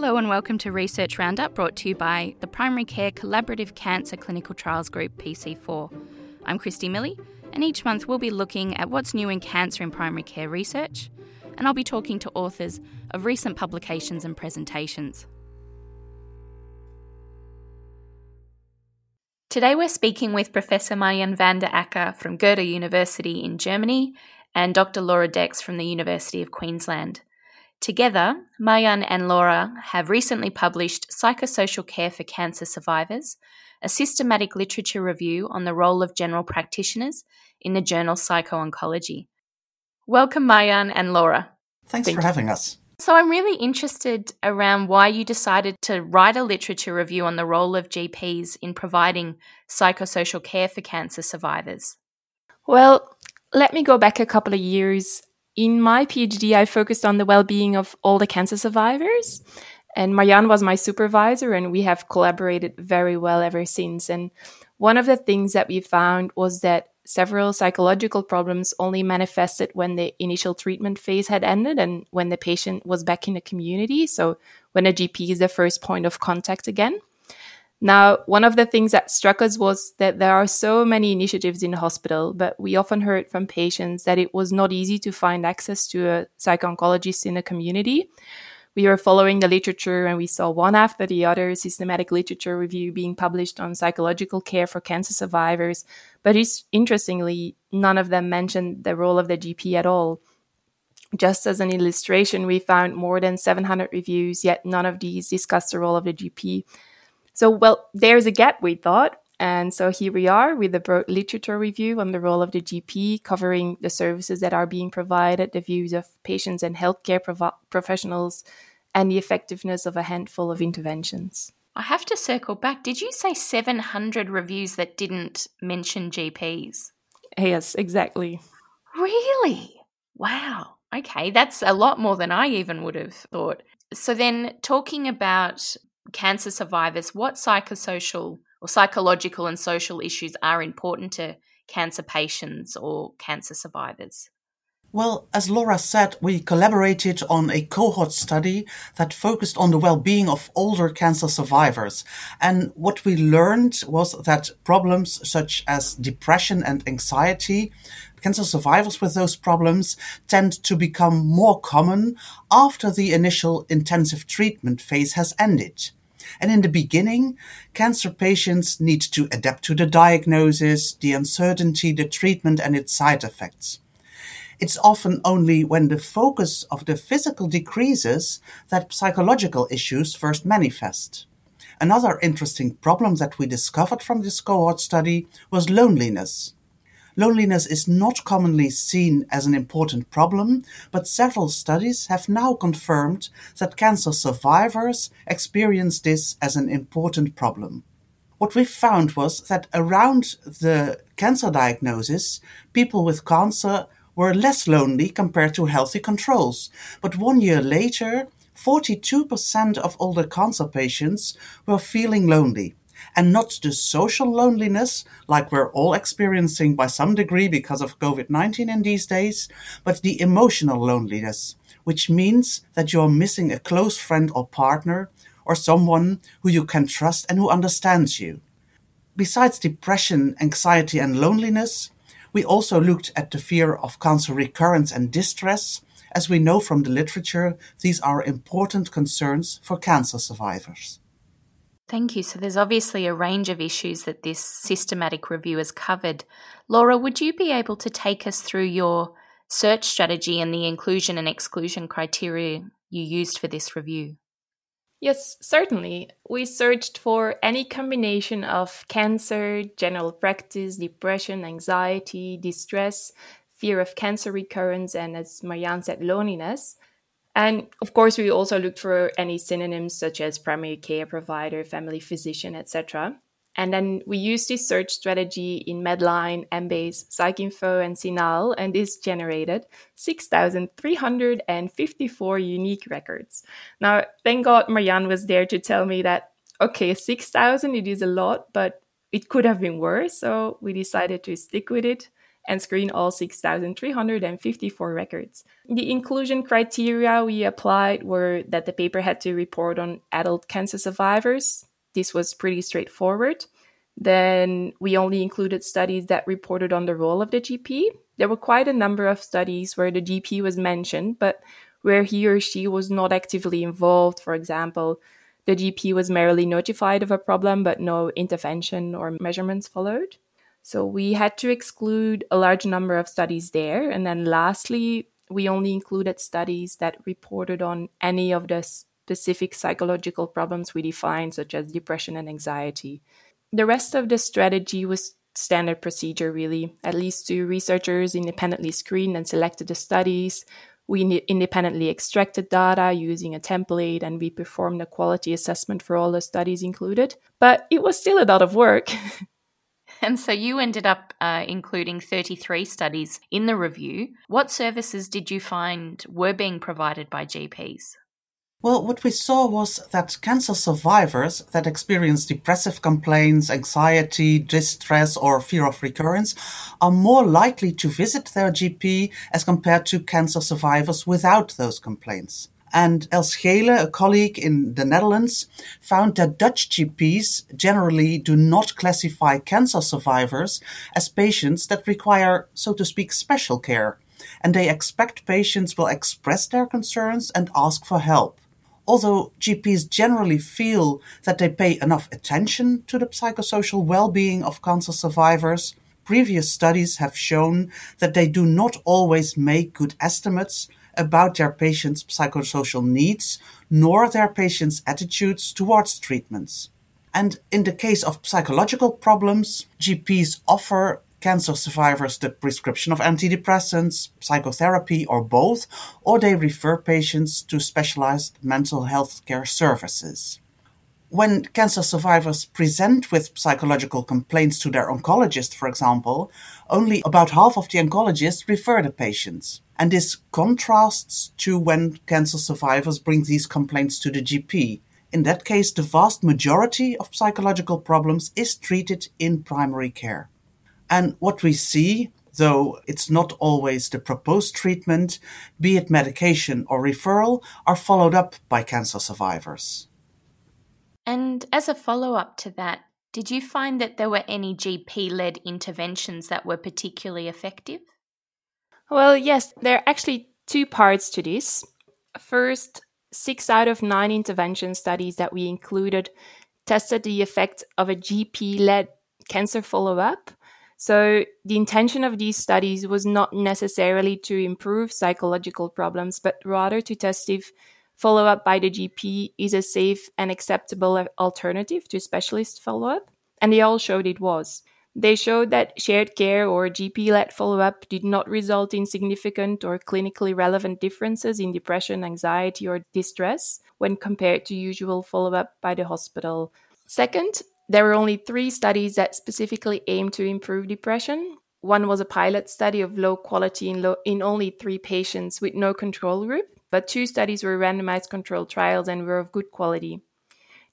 Hello and welcome to Research Roundup brought to you by the Primary Care Collaborative Cancer Clinical Trials Group PC4. I'm Christy Millie, and each month we'll be looking at what's new in cancer in primary care research, and I'll be talking to authors of recent publications and presentations. Today we're speaking with Professor Marjan van der Akker from Goethe University in Germany and Dr. Laura Deckx from the University of Queensland. Together, Marjan and Laura have recently published Psychosocial Care for Cancer Survivors, a systematic literature review on the role of general practitioners in the journal Psycho-Oncology. Welcome, Marjan and Laura. Thanks Thank for having us. So, I'm really interested around why you decided to write a literature review on the role of GPs in providing psychosocial care for cancer survivors. Well, let me go back a couple of years. In my PhD, I focused on the well being of all the cancer survivors. And Marjan was my supervisor, and we have collaborated very well ever since. And one of the things that we found was that several psychological problems only manifested when the initial treatment phase had ended and when the patient was back in the community. So, when a GP is the first point of contact again. Now, one of the things that struck us was that there are so many initiatives in the hospital, but we often heard from patients that it was not easy to find access to a psycho oncologist in the community we were following the literature and we saw one after the other systematic literature review being published on psychological care for cancer survivors. But interestingly, none of them mentioned the role of the GP at all. Just as an illustration, we found more than 700 reviews, yet none of these discussed the role of the GP. So, well, there's a gap, we thought. And so here we are with a broad literature review on the role of the GP, covering the services that are being provided, the views of patients and healthcare prov- professionals, and the effectiveness of a handful of interventions. I have to circle back. Did you say 700 reviews that didn't mention GPs? Yes, exactly. Really? Wow. Okay, that's a lot more than I even would have thought. So, then talking about cancer survivors, what psychosocial or psychological and social issues are important to cancer patients or cancer survivors? Well, as Laura said, we collaborated on a cohort study that focused on the well-being of older cancer survivors. And what we learned was that problems such as depression and anxiety, cancer survivors with those problems tend to become more common after the initial intensive treatment phase has ended. And in the beginning, cancer patients need to adapt to the diagnosis, the uncertainty, the treatment, and its side effects. It's often only when the focus of the physical decreases that psychological issues first manifest. Another interesting problem that we discovered from this cohort study was loneliness. Loneliness is not commonly seen as an important problem, but several studies have now confirmed that cancer survivors experience this as an important problem. What we found was that around the cancer diagnosis, people with cancer were less lonely compared to healthy controls. But one year later, 42% of older cancer patients were feeling lonely. And not the social loneliness, like we're all experiencing by some degree because of COVID 19 in these days, but the emotional loneliness, which means that you're missing a close friend or partner or someone who you can trust and who understands you. Besides depression, anxiety, and loneliness, we also looked at the fear of cancer recurrence and distress. As we know from the literature, these are important concerns for cancer survivors. Thank you. So, there's obviously a range of issues that this systematic review has covered. Laura, would you be able to take us through your search strategy and the inclusion and exclusion criteria you used for this review? Yes, certainly. We searched for any combination of cancer, general practice, depression, anxiety, distress, fear of cancer recurrence, and as Marjan said, loneliness. And of course, we also looked for any synonyms such as primary care provider, family physician, etc. And then we used this search strategy in Medline, Embase, PsycInfo, and CINAHL, and this generated 6,354 unique records. Now, thank God Marjan was there to tell me that, okay, 6,000, it is a lot, but it could have been worse. So we decided to stick with it. And screen all 6,354 records. The inclusion criteria we applied were that the paper had to report on adult cancer survivors. This was pretty straightforward. Then we only included studies that reported on the role of the GP. There were quite a number of studies where the GP was mentioned, but where he or she was not actively involved. For example, the GP was merely notified of a problem, but no intervention or measurements followed. So we had to exclude a large number of studies there. And then lastly, we only included studies that reported on any of the specific psychological problems we defined, such as depression and anxiety. The rest of the strategy was standard procedure, really. At least two researchers independently screened and selected the studies. We independently extracted data using a template and we performed a quality assessment for all the studies included. But it was still a lot of work. And so you ended up uh, including 33 studies in the review. What services did you find were being provided by GPs? Well, what we saw was that cancer survivors that experience depressive complaints, anxiety, distress, or fear of recurrence are more likely to visit their GP as compared to cancer survivors without those complaints. And Els Gele, a colleague in the Netherlands, found that Dutch GPs generally do not classify cancer survivors as patients that require, so to speak, special care, and they expect patients will express their concerns and ask for help. Although GPs generally feel that they pay enough attention to the psychosocial well being of cancer survivors, previous studies have shown that they do not always make good estimates about their patients' psychosocial needs nor their patients' attitudes towards treatments. And in the case of psychological problems, GPs offer cancer survivors the prescription of antidepressants, psychotherapy, or both, or they refer patients to specialized mental health care services when cancer survivors present with psychological complaints to their oncologist, for example, only about half of the oncologists refer the patients. And this contrasts to when cancer survivors bring these complaints to the GP. In that case, the vast majority of psychological problems is treated in primary care. And what we see, though it's not always the proposed treatment, be it medication or referral, are followed up by cancer survivors. And as a follow up to that, did you find that there were any GP led interventions that were particularly effective? Well, yes, there are actually two parts to this. First, six out of nine intervention studies that we included tested the effect of a GP led cancer follow up. So, the intention of these studies was not necessarily to improve psychological problems, but rather to test if follow up by the GP is a safe and acceptable alternative to specialist follow up, and they all showed it was. They showed that shared care or GP led follow up did not result in significant or clinically relevant differences in depression, anxiety, or distress when compared to usual follow up by the hospital. Second, there were only three studies that specifically aimed to improve depression. One was a pilot study of low quality in, low, in only three patients with no control group but two studies were randomized controlled trials and were of good quality.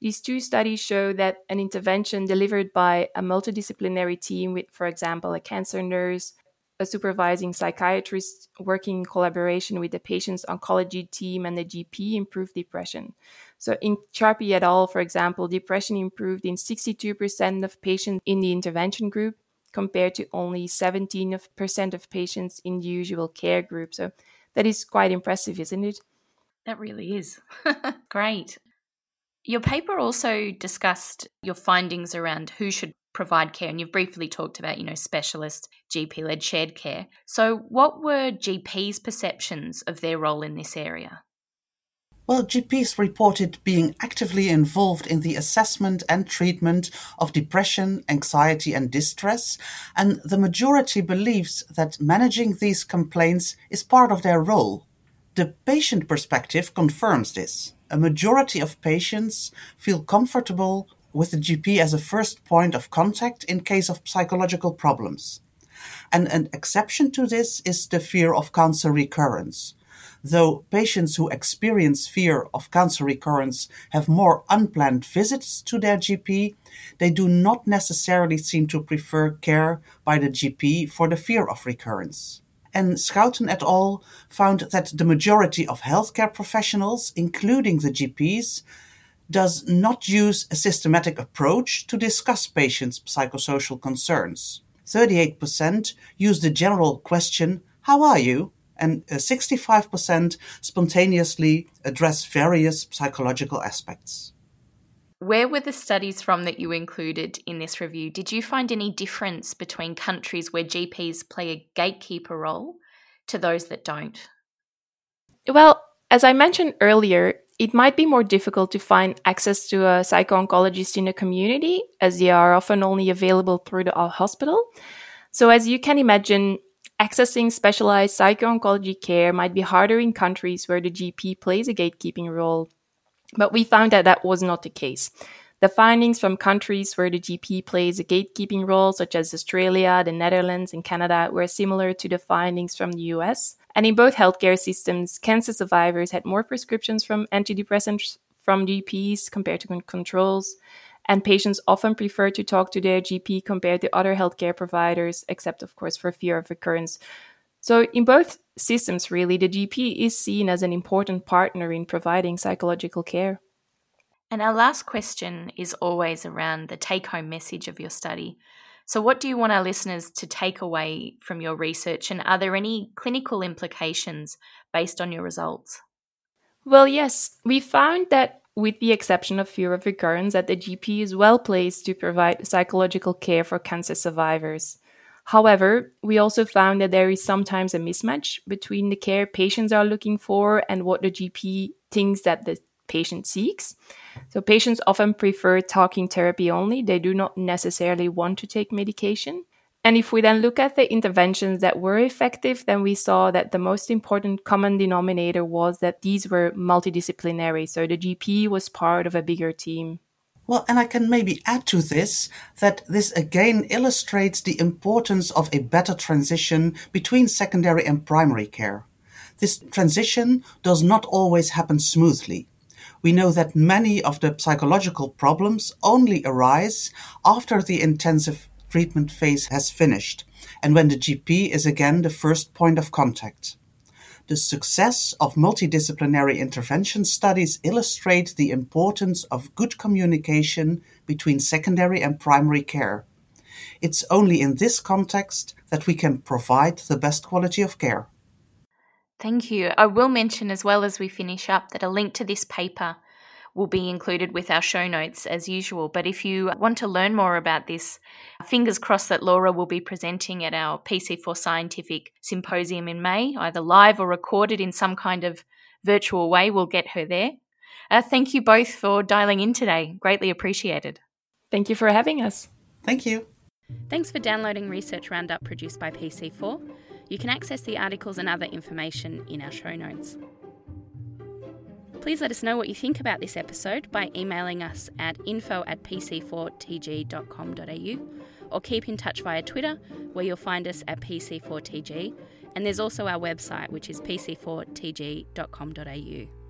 These two studies show that an intervention delivered by a multidisciplinary team with, for example, a cancer nurse, a supervising psychiatrist working in collaboration with the patient's oncology team and the GP improved depression. So in Sharpe et al., for example, depression improved in 62% of patients in the intervention group compared to only 17% of patients in the usual care group. So that is quite impressive, isn't it? That really is. Great. Your paper also discussed your findings around who should provide care, and you've briefly talked about, you know, specialist GP led shared care. So, what were GPs' perceptions of their role in this area? Well, GPs reported being actively involved in the assessment and treatment of depression, anxiety, and distress, and the majority believes that managing these complaints is part of their role. The patient perspective confirms this. A majority of patients feel comfortable with the GP as a first point of contact in case of psychological problems. And an exception to this is the fear of cancer recurrence Though patients who experience fear of cancer recurrence have more unplanned visits to their GP, they do not necessarily seem to prefer care by the GP for the fear of recurrence. And Schouten et al. found that the majority of healthcare professionals, including the GPs, does not use a systematic approach to discuss patients' psychosocial concerns. 38% use the general question, How are you? And uh, 65% spontaneously address various psychological aspects. Where were the studies from that you included in this review? Did you find any difference between countries where GPs play a gatekeeper role to those that don't? Well, as I mentioned earlier, it might be more difficult to find access to a psycho-oncologist in a community as they are often only available through the hospital. So as you can imagine, accessing specialized psycho-oncology care might be harder in countries where the GP plays a gatekeeping role. But we found that that was not the case. The findings from countries where the GP plays a gatekeeping role, such as Australia, the Netherlands, and Canada, were similar to the findings from the US. And in both healthcare systems, cancer survivors had more prescriptions from antidepressants from GPs compared to controls. And patients often prefer to talk to their GP compared to other healthcare providers, except, of course, for fear of recurrence. So, in both systems, really, the GP is seen as an important partner in providing psychological care. And our last question is always around the take home message of your study. So, what do you want our listeners to take away from your research, and are there any clinical implications based on your results? Well, yes, we found that with the exception of fear of recurrence, that the GP is well placed to provide psychological care for cancer survivors. However, we also found that there is sometimes a mismatch between the care patients are looking for and what the GP thinks that the patient seeks. So patients often prefer talking therapy only. They do not necessarily want to take medication. And if we then look at the interventions that were effective, then we saw that the most important common denominator was that these were multidisciplinary. So the GP was part of a bigger team. Well, and I can maybe add to this that this again illustrates the importance of a better transition between secondary and primary care. This transition does not always happen smoothly we know that many of the psychological problems only arise after the intensive treatment phase has finished and when the GP is again the first point of contact. The success of multidisciplinary intervention studies illustrate the importance of good communication between secondary and primary care. It's only in this context that we can provide the best quality of care. Thank you. I will mention as well as we finish up that a link to this paper will be included with our show notes as usual. But if you want to learn more about this, fingers crossed that Laura will be presenting at our PC4 Scientific Symposium in May, either live or recorded in some kind of virtual way. We'll get her there. Uh, thank you both for dialing in today. Greatly appreciated. Thank you for having us. Thank you. Thanks for downloading Research Roundup produced by PC4. You can access the articles and other information in our show notes. Please let us know what you think about this episode by emailing us at info at pc4tg.com.au or keep in touch via Twitter, where you'll find us at pc4tg. And there's also our website, which is pc4tg.com.au.